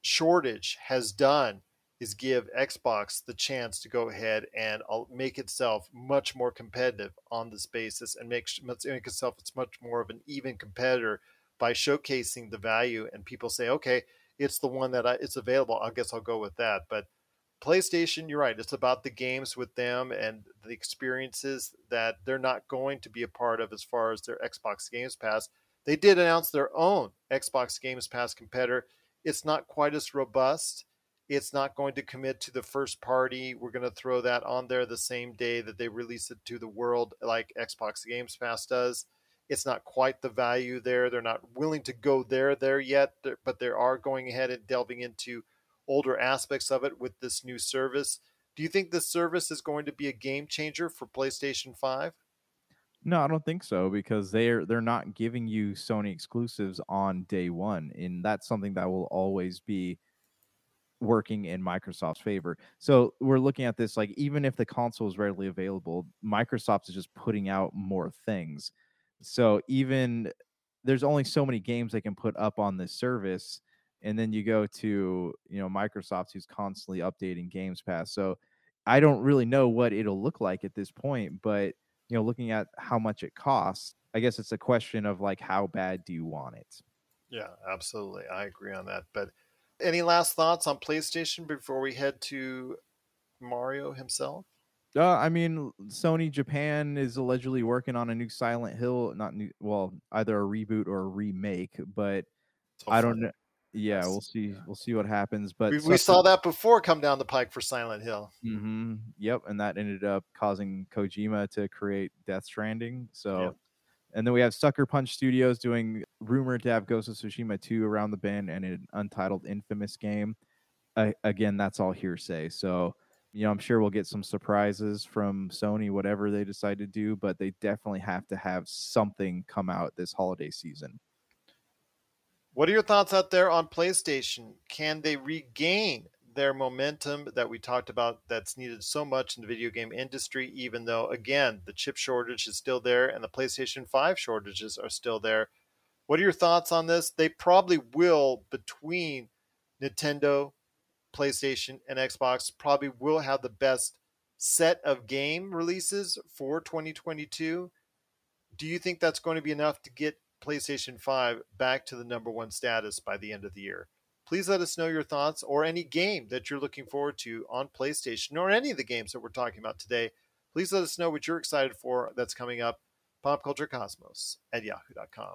shortage has done is give Xbox the chance to go ahead and uh, make itself much more competitive on this basis and make, make itself it's much more of an even competitor by showcasing the value and people say okay it's the one that I, it's available i guess i'll go with that. But playstation you're right it's about the games with them and the experiences that they're not going to be a part of as far as their xbox games pass. They did announce their own xbox games pass competitor. It's not quite as robust. It's not going to commit to the first party. We're going to throw that on there the same day that they release it to the world like xbox games pass does it's not quite the value there. They're not willing to go there there yet, but they are going ahead and delving into older aspects of it with this new service. Do you think this service is going to be a game changer for PlayStation 5? No, I don't think so because they're they're not giving you Sony exclusives on day one, and that's something that will always be working in Microsoft's favor. So we're looking at this like even if the console is readily available, Microsoft is just putting out more things. So even there's only so many games they can put up on this service, and then you go to you know Microsoft who's constantly updating Games Pass. So I don't really know what it'll look like at this point, but you know, looking at how much it costs, I guess it's a question of like how bad do you want it? Yeah, absolutely. I agree on that. But any last thoughts on PlayStation before we head to Mario himself? Uh, I mean, Sony Japan is allegedly working on a new Silent Hill, not new, well, either a reboot or a remake, but I don't know. Yeah, we'll see. yeah. We'll see what happens. But We, we saw that before come down the pike for Silent Hill. hmm Yep, and that ended up causing Kojima to create Death Stranding. So, Yep. and then we have Sucker Punch Studios doing rumored to have Ghost of Tsushima 2 around the bend and an untitled Infamous game. Uh, again, that's all hearsay. So, you know, I'm sure we'll get some surprises from Sony, whatever they decide to do, but they definitely have to have something come out this holiday season. What are your thoughts out there on PlayStation? Can they regain their momentum that we talked about that's needed so much in the video game industry, even though, again, the chip shortage is still there and the PlayStation 5 shortages are still there? What are your thoughts on this? They probably will, between Nintendo, PlayStation, and Xbox, probably will have the best set of game releases for 2022. Do you think that's going to be enough to get PlayStation 5 back to the number one status by the end of the year? Please let us know your thoughts or any game that you're looking forward to on PlayStation or any of the games that we're talking about today. Please let us know what you're excited for that's coming up. Pop Culture Cosmos at yahoo.com.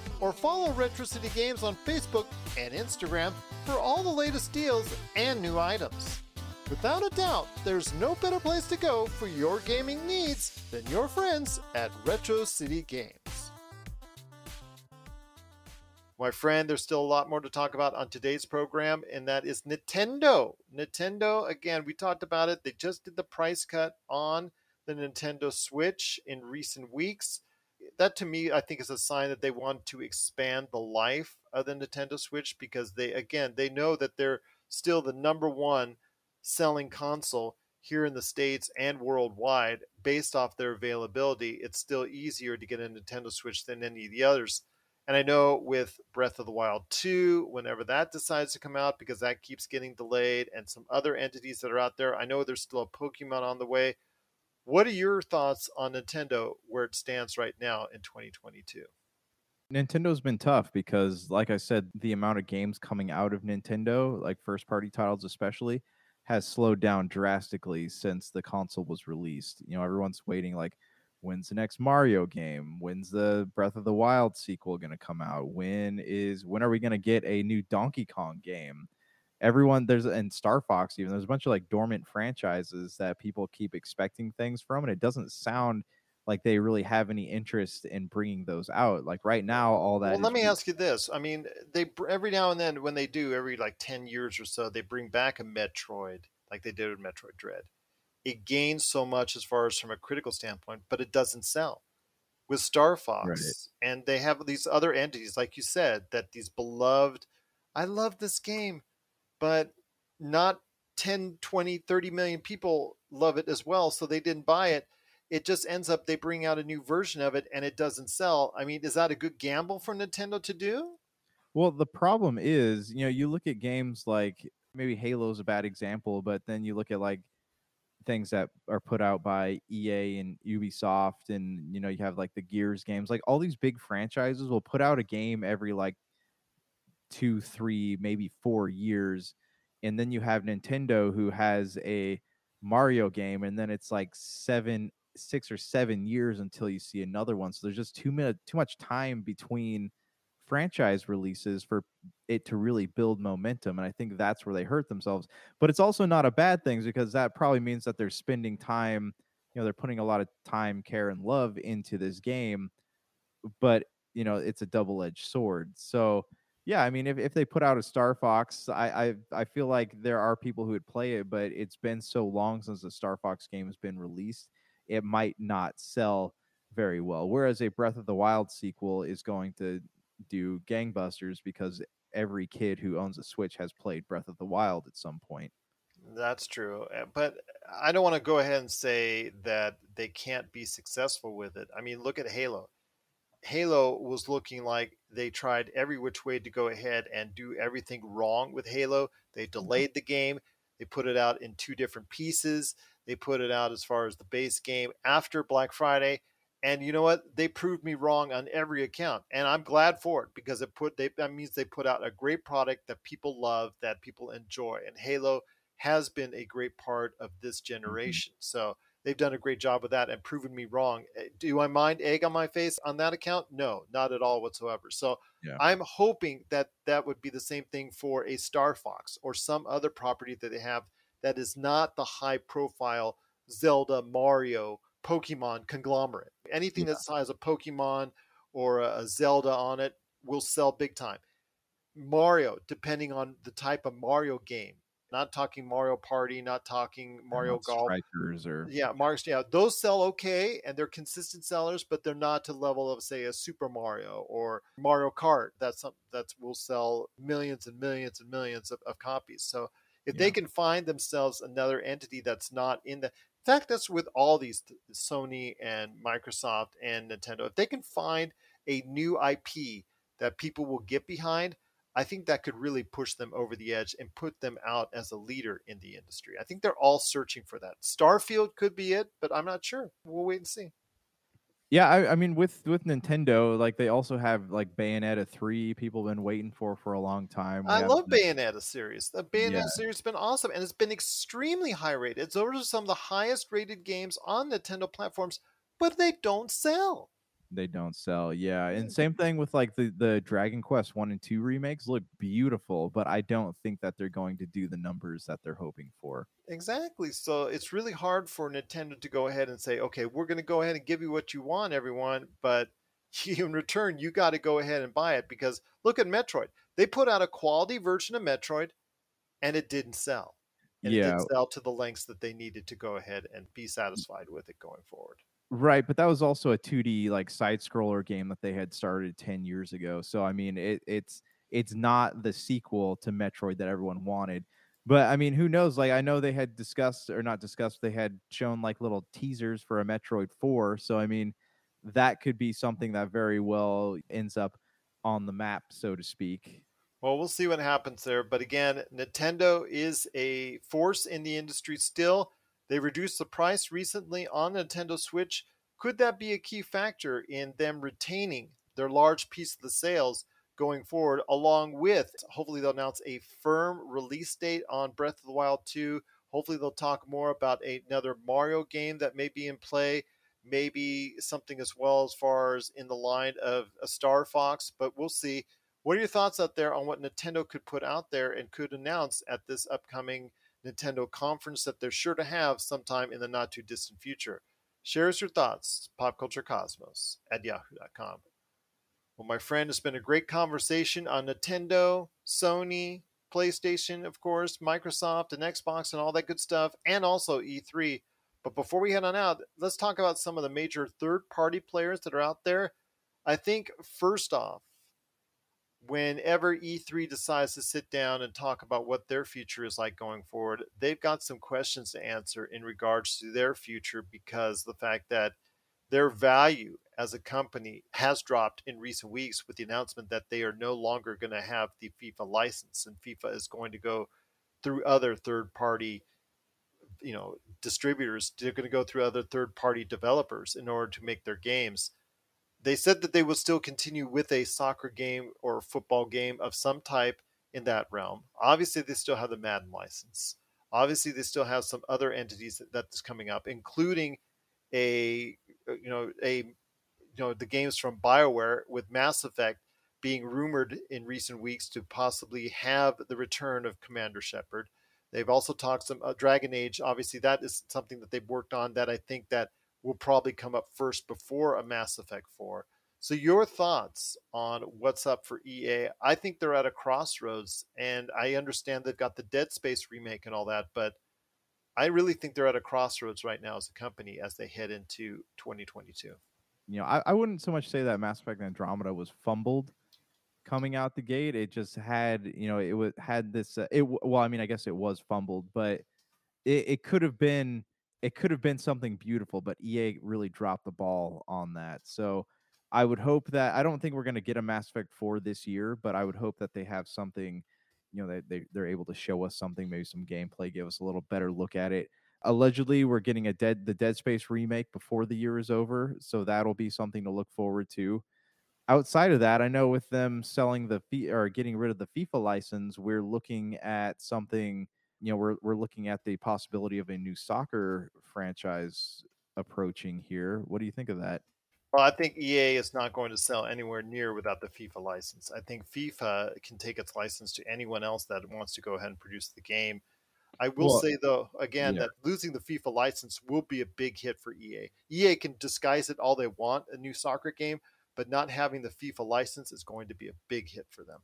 or follow Retro City Games on Facebook and Instagram for all the latest deals and new items. Without a doubt, there's no better place to go for your gaming needs than your friends at Retro City Games. My friend, there's still a lot more to talk about on today's program, and that is Nintendo. Nintendo, again, we talked about it. They just did the price cut on the Nintendo Switch in recent weeks. That to me, I think, is a sign that they want to expand the life of the Nintendo Switch because they, again, they know that they're still the number one selling console here in the States and worldwide based off their availability. It's still easier to get a Nintendo Switch than any of the others. And I know with Breath of the Wild 2, whenever that decides to come out, because that keeps getting delayed, and some other entities that are out there, I know there's still a Pokemon on the way. What are your thoughts on Nintendo where it stands right now in 2022? Nintendo's been tough because, like I said, the amount of games coming out of Nintendo, like first party titles especially, has slowed down drastically since the console was released. You know, everyone's waiting like, when's the next Mario game? When's the Breath of the Wild sequel going to come out? When is when are we going to get a new Donkey Kong game? Everyone there's and Star Fox even there's a bunch of like dormant franchises that people keep expecting things from and it doesn't sound like they really have any interest in bringing those out. Like right now all that Well, let me ask you this. I mean, they every now and then when they do, every like 10 years or so, they bring back a Metroid like they did with Metroid Dread. It gains so much as far as from a critical standpoint, but it doesn't sell. With Star Fox, and they have these other entities, like you said, that these beloved, I love this game, but not 10, 20, 30 million people love it as well, so they didn't buy it. It just ends up they bring out a new version of it and it doesn't sell. I mean, is that a good gamble for Nintendo to do? Well, the problem is, you know, you look at games like maybe Halo's a bad example, but then you look at like things that are put out by EA and Ubisoft and you know, you have like the Gears games, like all these big franchises will put out a game every like 2, 3, maybe 4 years. And then you have Nintendo who has a Mario game and then it's like 7 6 or 7 years until you see another one. So there's just too too much time between franchise releases for it to really build momentum and i think that's where they hurt themselves but it's also not a bad thing because that probably means that they're spending time you know they're putting a lot of time care and love into this game but you know it's a double-edged sword so yeah i mean if, if they put out a star fox I, I i feel like there are people who would play it but it's been so long since the star fox game has been released it might not sell very well whereas a breath of the wild sequel is going to do gangbusters because every kid who owns a Switch has played Breath of the Wild at some point. That's true. Uh, But I don't want to go ahead and say that they can't be successful with it. I mean, look at Halo. Halo was looking like they tried every which way to go ahead and do everything wrong with Halo. They mm-hmm. delayed the game. They put it out in two different pieces. They put it out as far as the base game after Black Friday. And you know what? They proved me wrong on every account, and I'm glad for it because it put they that means they put out a great product that people love, that people enjoy, and Halo has been a great part of this mm-hmm. generation. So they've done a great job with that and proven me wrong. Eh, Do I mind egg on my face on that account? No, not at all whatsoever. So Yeah. I'm hoping that that would be the same thing for a Star Fox or some other property that they have that is not the high profile Zelda, Mario, Pokemon conglomerate. Anything that has a Pokemon or a Zelda on it will sell big time. Mario, depending on the type of Mario game, not talking Mario Party, not talking Mario Golf, Strikers or yeah, Mario. Yeah, those sell okay, and they're consistent sellers, but they're not to level of say a Super Mario or Mario Kart. That's something that will sell millions and millions and millions of, of copies. So if they can find themselves another entity that's not in the in fact, that's with all these Sony and Microsoft and Nintendo. If they can find a new IP that people will get behind, I think that could really push them over the edge and put them out as a leader in the industry. I think they're all searching for that. Starfield could be it, but I'm not sure. We'll wait and see. Yeah, I, I mean, with with Nintendo, like they also have like Bayonetta three. People have been waiting for for a long time. We I love the- Bayonetta series. The Bayonetta Yeah. series has been awesome, and it's been extremely high rated. It's are some of the highest rated games on Nintendo platforms, but they don't sell. They don't sell. Yeah, and mm-hmm. same thing with like the the Dragon Quest one and two remakes look beautiful, but I don't think that they're going to do the numbers that they're hoping for. Exactly. So it's really hard for Nintendo to go ahead and say, okay, we're going to go ahead and give you what you want, everyone, but in return, you got to go ahead and buy it because look at Metroid. They put out a quality version of Metroid and it didn't sell. And it Yeah. didn't sell to the lengths that they needed to go ahead and be satisfied with it going forward. Right, but that was also a 2D like side scroller game that they had started 10 years ago. So I mean, it, it's it's not the sequel to Metroid that everyone wanted. But I mean, who knows? Like I know they had discussed or not discussed, they had shown like little teasers for a Metroid 4. So I mean, that could be something that very well ends up on the map, so to speak. Well, we'll see what happens there. But again, Nintendo is a force in the industry still. They reduced the price recently on Nintendo Switch. Could that be a key factor in them retaining their large piece of the sales going forward, along with hopefully they'll announce a firm release date on Breath of the Wild 2. Hopefully they'll talk more about another Mario game that may be in play, maybe something as well as far as in the line of a Star Fox, but we'll see. What are your thoughts out there on what Nintendo could put out there and could announce at this upcoming Nintendo conference that they're sure to have sometime in the not too distant future? Share us your thoughts, popculturecosmos at yahoo.com. Well, my friend, it's been a great conversation on Nintendo, Sony, PlayStation, of course, Microsoft, and Xbox, and all that good stuff, and also E3. But before we head on out, let's talk about some of the major third party players that are out there. I think, first off, whenever EA decides to sit down and talk about what their future is like going forward, they've got some questions to answer in regards to their future because the fact that their value as a company has dropped in recent weeks with the announcement that they are no longer going to have the FIFA license and FIFA is going to go through other third party you know distributors. They're going to go through other third party developers in order to make their games they said that they will still continue with a soccer game or football game of some type in that realm. Obviously, they still have the Madden license. Obviously, they still have some other entities that, that's coming up, including a you know a you know the games from BioWare with Mass Effect being rumored in recent weeks to possibly have the return of Commander Shepard. They've also talked some uh, Dragon Age. Obviously, that is something that they've worked on that I think that will probably come up first before a Mass Effect 4. So your thoughts on what's up for EA? I think they're at a crossroads, and I understand they've got the Dead Space remake and all that, but I really think they're at a crossroads right now as a company as they head into 2022. You know, I, I wouldn't so much say that Mass Effect Andromeda was fumbled coming out the gate. It just had, you know, it was had this. Uh, it well, I mean, I guess it was fumbled, but it, it could have been it could have been something beautiful, but EA really dropped the ball on that. So I would hope that I don't think we're going to get a Mass Effect 4 this year, but I would hope that they have something, you know, they, they they're able to show us something, maybe some gameplay, give us a little better look at it. Allegedly, we're getting a dead the Dead Space remake before the year is over, so that'll be something to look forward to. Outside of that, I know with them selling the fee or getting rid of the FIFA license, we're looking at something. You know, we're we're looking at the possibility of a new soccer franchise approaching here. What do you think of that? Well, I think EA is not going to sell anywhere near without the FIFA license. I think FIFA can take its license to anyone else that wants to go ahead and produce the game. I will Well, say though, again, yeah. that losing the FIFA license will be a big hit for EA. EA can disguise it all they want, a new soccer game, but not having the FIFA license is going to be a big hit for them.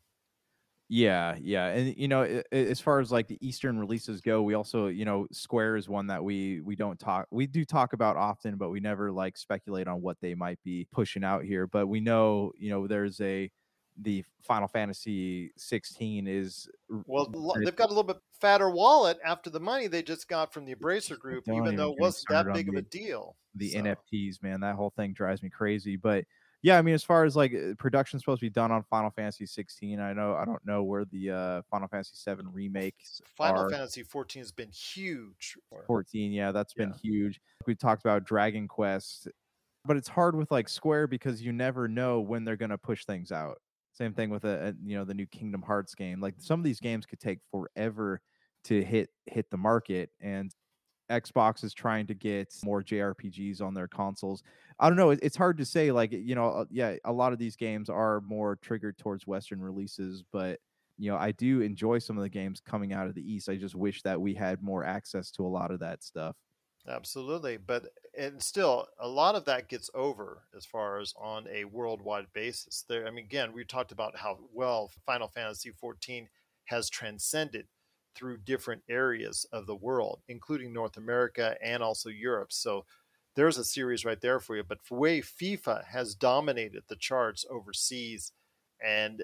Yeah, yeah, and you know, as far as like the Eastern releases go, we also, you know, Square is one that we we don't talk, we do talk about often, but we never like speculate on what they might be pushing out here. But we know, you know, there's a the Final Fantasy 16 is r- Well, lo- they've got a little bit fatter wallet after the money they just got from the Embracer Group, Don't even even though get it me wasn't that started on big of a the- deal. the So- NFTs, man. That whole thing drives me crazy. But yeah, I mean, as far as like uh, production's supposed to be done on Final Fantasy 16, I know I don't know where the uh Final Fantasy 7 remakes Final are. Fantasy 14 has been huge. 14 yeah that's been huge we talked about dragon quest but it's hard with like square because you never know when they're going to push things out same thing with a, a you know the new kingdom hearts game like some of these games could take forever to hit hit the market and xbox is trying to get more jrpgs on their consoles i don't know it- it's hard to say like you know uh, yeah a lot of these games are more triggered towards western releases but you know i do enjoy some of the games coming out of the east i just wish that we had more access to a lot of that stuff Absolutely, but and still a lot of that gets over as far as on a worldwide basis. There, I mean, again, we talked about how well Final Fantasy 14 has transcended through different areas of the world, including North America and also Europe. So there's a series right there for you. But for way FIFA has dominated the charts overseas, and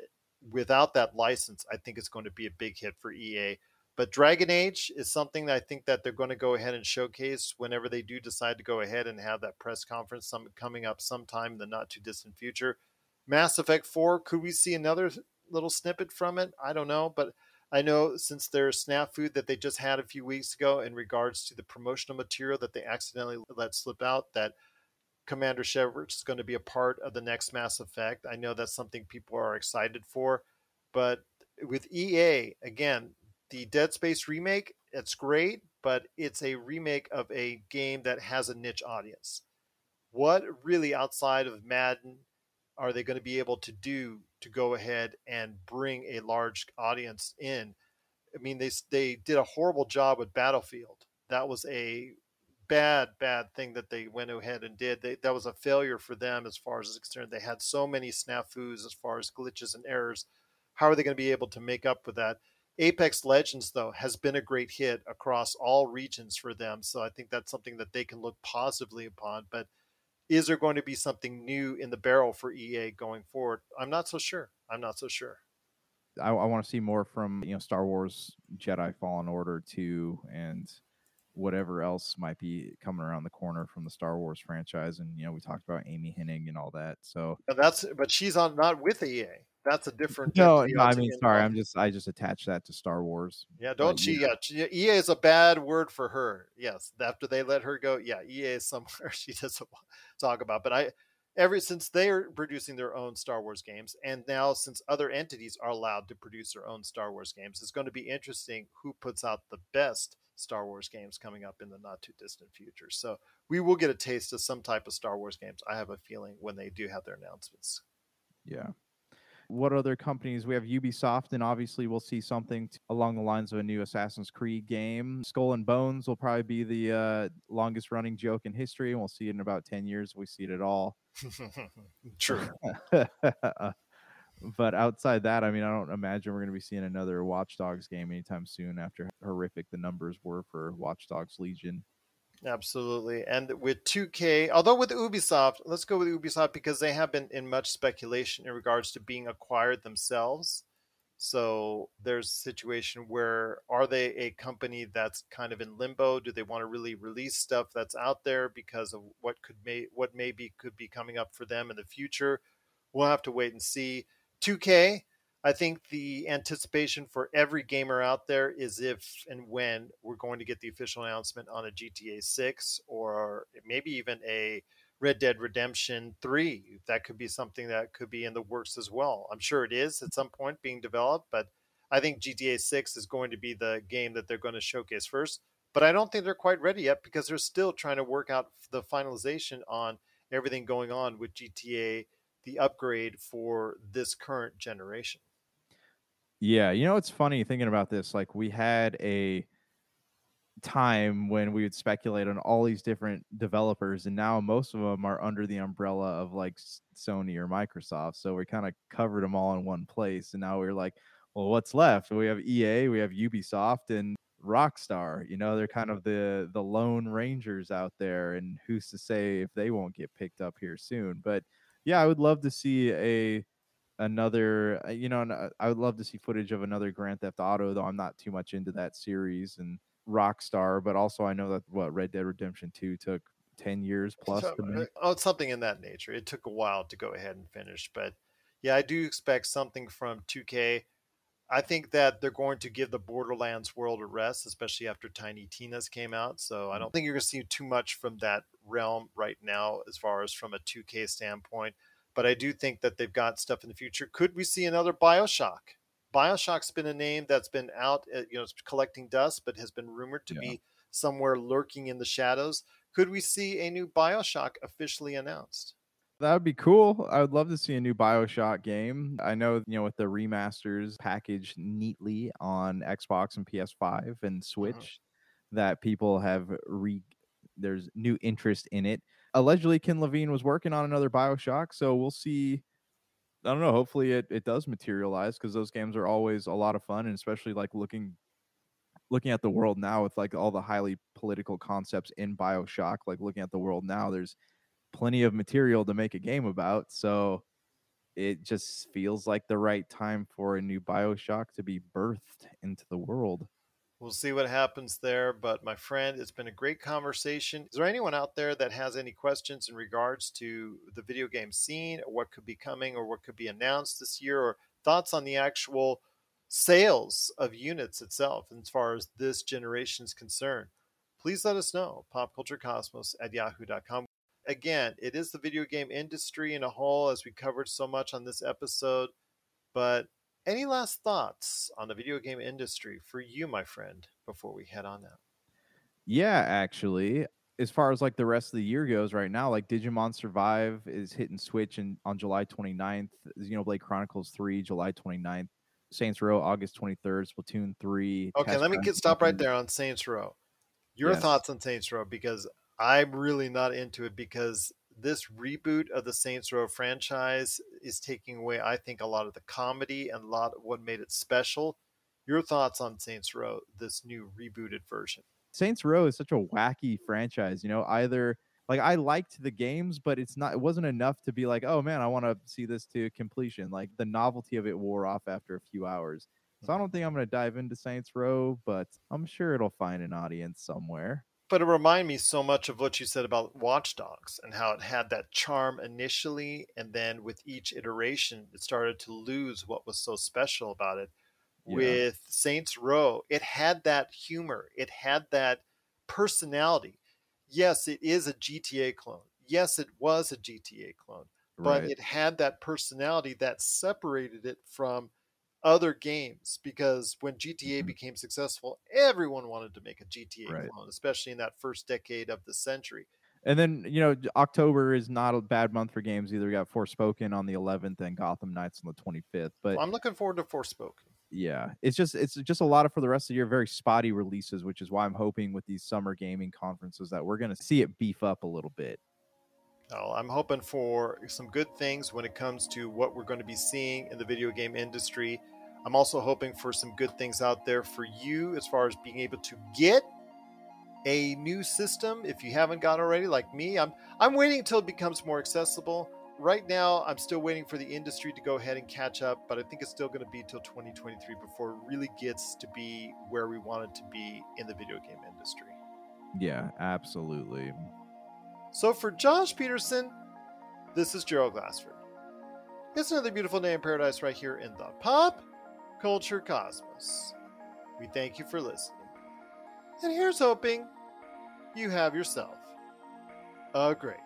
without that license, I think it's going to be a big hit for EA. But Dragon Age is something that I think that they're going to go ahead and showcase whenever they do decide to go ahead and have that press conference some, coming up sometime in the not too distant future. Mass Effect 4, could we see another little snippet from it? I don't know, but I know since there's snafu that they just had a few weeks ago in regards to the promotional material that they accidentally let slip out that Commander Shepard is going to be a part of the next Mass Effect. I know that's something people are excited for, but with EA again, the Dead Space remake, it's great, but it's a remake of a game that has a niche audience. What really outside of Madden are they going to be able to do to go ahead and bring a large audience in? I mean, they they did a horrible job with Battlefield. That was a bad, bad thing that they went ahead and did. They, that was a failure for them as far as it's concerned. They had so many snafus as far as glitches and errors. How are they going to be able to make up with that? Apex Legends, though, has been a great hit across all regions for them. So I think that's something that they can look positively upon. But is there going to be something new in the barrel for EA going forward? I'm not so sure. I'm not so sure. I, I want to see more from you know Star Wars Jedi Fallen Order 2 and whatever else might be coming around the corner from the Star Wars franchise. And you know, we talked about Amy Hennig and all that. So Now that's but she's on not with EA. That's a different. no, no, I mean, sorry, I'm just I just attached that to Star Wars. Yeah, don't she? yeah. Yeah, she- EA is a bad word for her. Yes, after they let her go, yeah, EA is somewhere she doesn't talk about. But I, ever since they are producing their own Star Wars games, and now since other entities are allowed to produce their own Star Wars games, it's going to be interesting who puts out the best Star Wars games coming up in the not too distant future. So we will get a taste of some type of Star Wars games. I have a feeling when they do have their announcements. Yeah. What other companies? We have Ubisoft, and obviously we'll see something t- along the lines of a new Assassin's Creed game. Skull and Bones will probably be the uh, longest running joke in history, and we'll see it in about 10 years if we see it at all. True. but outside that, I mean, I don't imagine we're going to be seeing another Watch Dogs game anytime soon after horrific the numbers were for Watch Dogs Legion. Absolutely. And with 2K, although with Ubisoft, let's go with Ubisoft because they have been in much speculation in regards to being acquired themselves. So there's a situation where are they a company that's kind of in limbo? Do they want to really release stuff that's out there because of what could may what maybe could be coming up for them in the future? We'll have to wait and see. 2K, I think the anticipation for every gamer out there is if and when we're going to get the official announcement on a GTA 6 or maybe even a Red Dead Redemption 3. That could be something that could be in the works as well. I'm sure it is at some point being developed, but I think GTA 6 is going to be the game that they're going to showcase first. But I don't think they're quite ready yet because they're still trying to work out the finalization on everything going on with GTA, the upgrade for this current generation. Yeah, you know it's funny thinking about this. Like we had a time when we would speculate on all these different developers and now most of them are under the umbrella of like Sony or Microsoft so we kind of covered them all in one place and now we're like well what's left we have EA we have Ubisoft and Rockstar you know they're kind of the the lone rangers out there and who's to say if they won't get picked up here soon but yeah I would love to see a another uh, you know uh, I would love to see footage of another Grand Theft Auto though I'm not too much into that series and Rockstar, but also I know that what Red Dead Redemption 2 took 10 years plus so, to uh, make. Oh, it's something in that nature. It took a while to go ahead and finish, but yeah, I do expect something from 2K. I think that they're going to give the Borderlands world a rest, especially after Tiny Tina's came out. So I mm. don't think you're going to see too much from that realm right now, as far as from a 2K standpoint. But I do think that they've got stuff in the future. Could we see another Bioshock? Bioshock's been a name that's been out, uh, you know, collecting dust, but has been rumored to yeah. be somewhere lurking in the shadows. Could we see a new Bioshock officially announced? That would be cool. I would love to see a new Bioshock game. I know, you know, with the remasters packaged neatly on Xbox and PS5 and mm-hmm. Switch, mm-hmm. that people have re there's new interest in it. Allegedly, Ken Levine was working on another Bioshock, so we'll see I don't know. Hopefully, it, it does materialize because those games are always a lot of fun, and especially like looking looking at the world now with like all the highly political concepts in Bioshock. Like looking at the world now, there's plenty of material to make a game about. So it just feels like the right time for a new Bioshock to be birthed into the world. We'll see what happens there. But my friend, it's been a great conversation. Is there anyone out there that has any questions in regards to the video game scene, or what could be coming, or what could be announced this year, or thoughts on the actual sales of units itself as far as this generation is concerned? Please let us know. Popculturecosmos at yahoo.com. Again, it is the video game industry in a whole, as we covered so much on this episode. But any last thoughts on the video game industry for you, my friend, before we head on out? Yeah, actually, as far as like the rest of the year goes right now, like Digimon Survive is hitting Switch and on July 29th, Xenoblade Chronicles 3, July 29th, Saints Row August 23rd, Splatoon 3. Okay, let me get stop right there on Saints Row. Your yes. thoughts on Saints Row because I'm really not into it because this reboot of the Saints Row franchise is taking away, I think, a lot of the comedy and a lot of what made it special. Your thoughts on Saints Row, this new rebooted version? Saints Row is such a wacky franchise. You know, either like I liked the games, but it's not. It wasn't enough to be like, oh man, I want to see this to completion. Like the novelty of it wore off after a few hours. So I mm-hmm. don't think I'm going to dive into Saints Row, but I'm sure it'll find an audience somewhere but it reminded me so much of what you said about Watch Dogs and how it had that charm initially, and then with each iteration, it started to lose what was so special about it. Yeah. With Saints Row, it had that humor, it had that personality. Yes, it is a GTA clone. Yes, it was a GTA clone, but right. it had that personality that separated it from other games because when GTA mm-hmm. became successful, everyone wanted to make a GTA right. clone, especially in that first decade of the century. And then, you know, October is not a bad month for games either. We got Forspoken on the 11th and Gotham Knights on the 25th. But well, I'm looking forward to Forspoken. Yeah, it's just it's just a lot of for the rest of the year, very spotty releases, which is why I'm hoping with these summer gaming conferences that we're going to see it beef up a little bit. Oh, I'm hoping for some good things when it comes to what we're going to be seeing in the video game industry I'm also hoping for some good things out there for you as far as being able to get a new system if you haven't got already like me. I'm I'm waiting until it becomes more accessible. right now, I'm still waiting for the industry to go ahead and catch up, but I think it's still going to be till 2023 before it really gets to be where we want it to be in the video game industry. Yeah, absolutely. So for Josh Peterson, this is Gerald Glassford. It's another beautiful day in paradise right here in the pop culture cosmos. We thank you for listening. And here's hoping you have yourself a great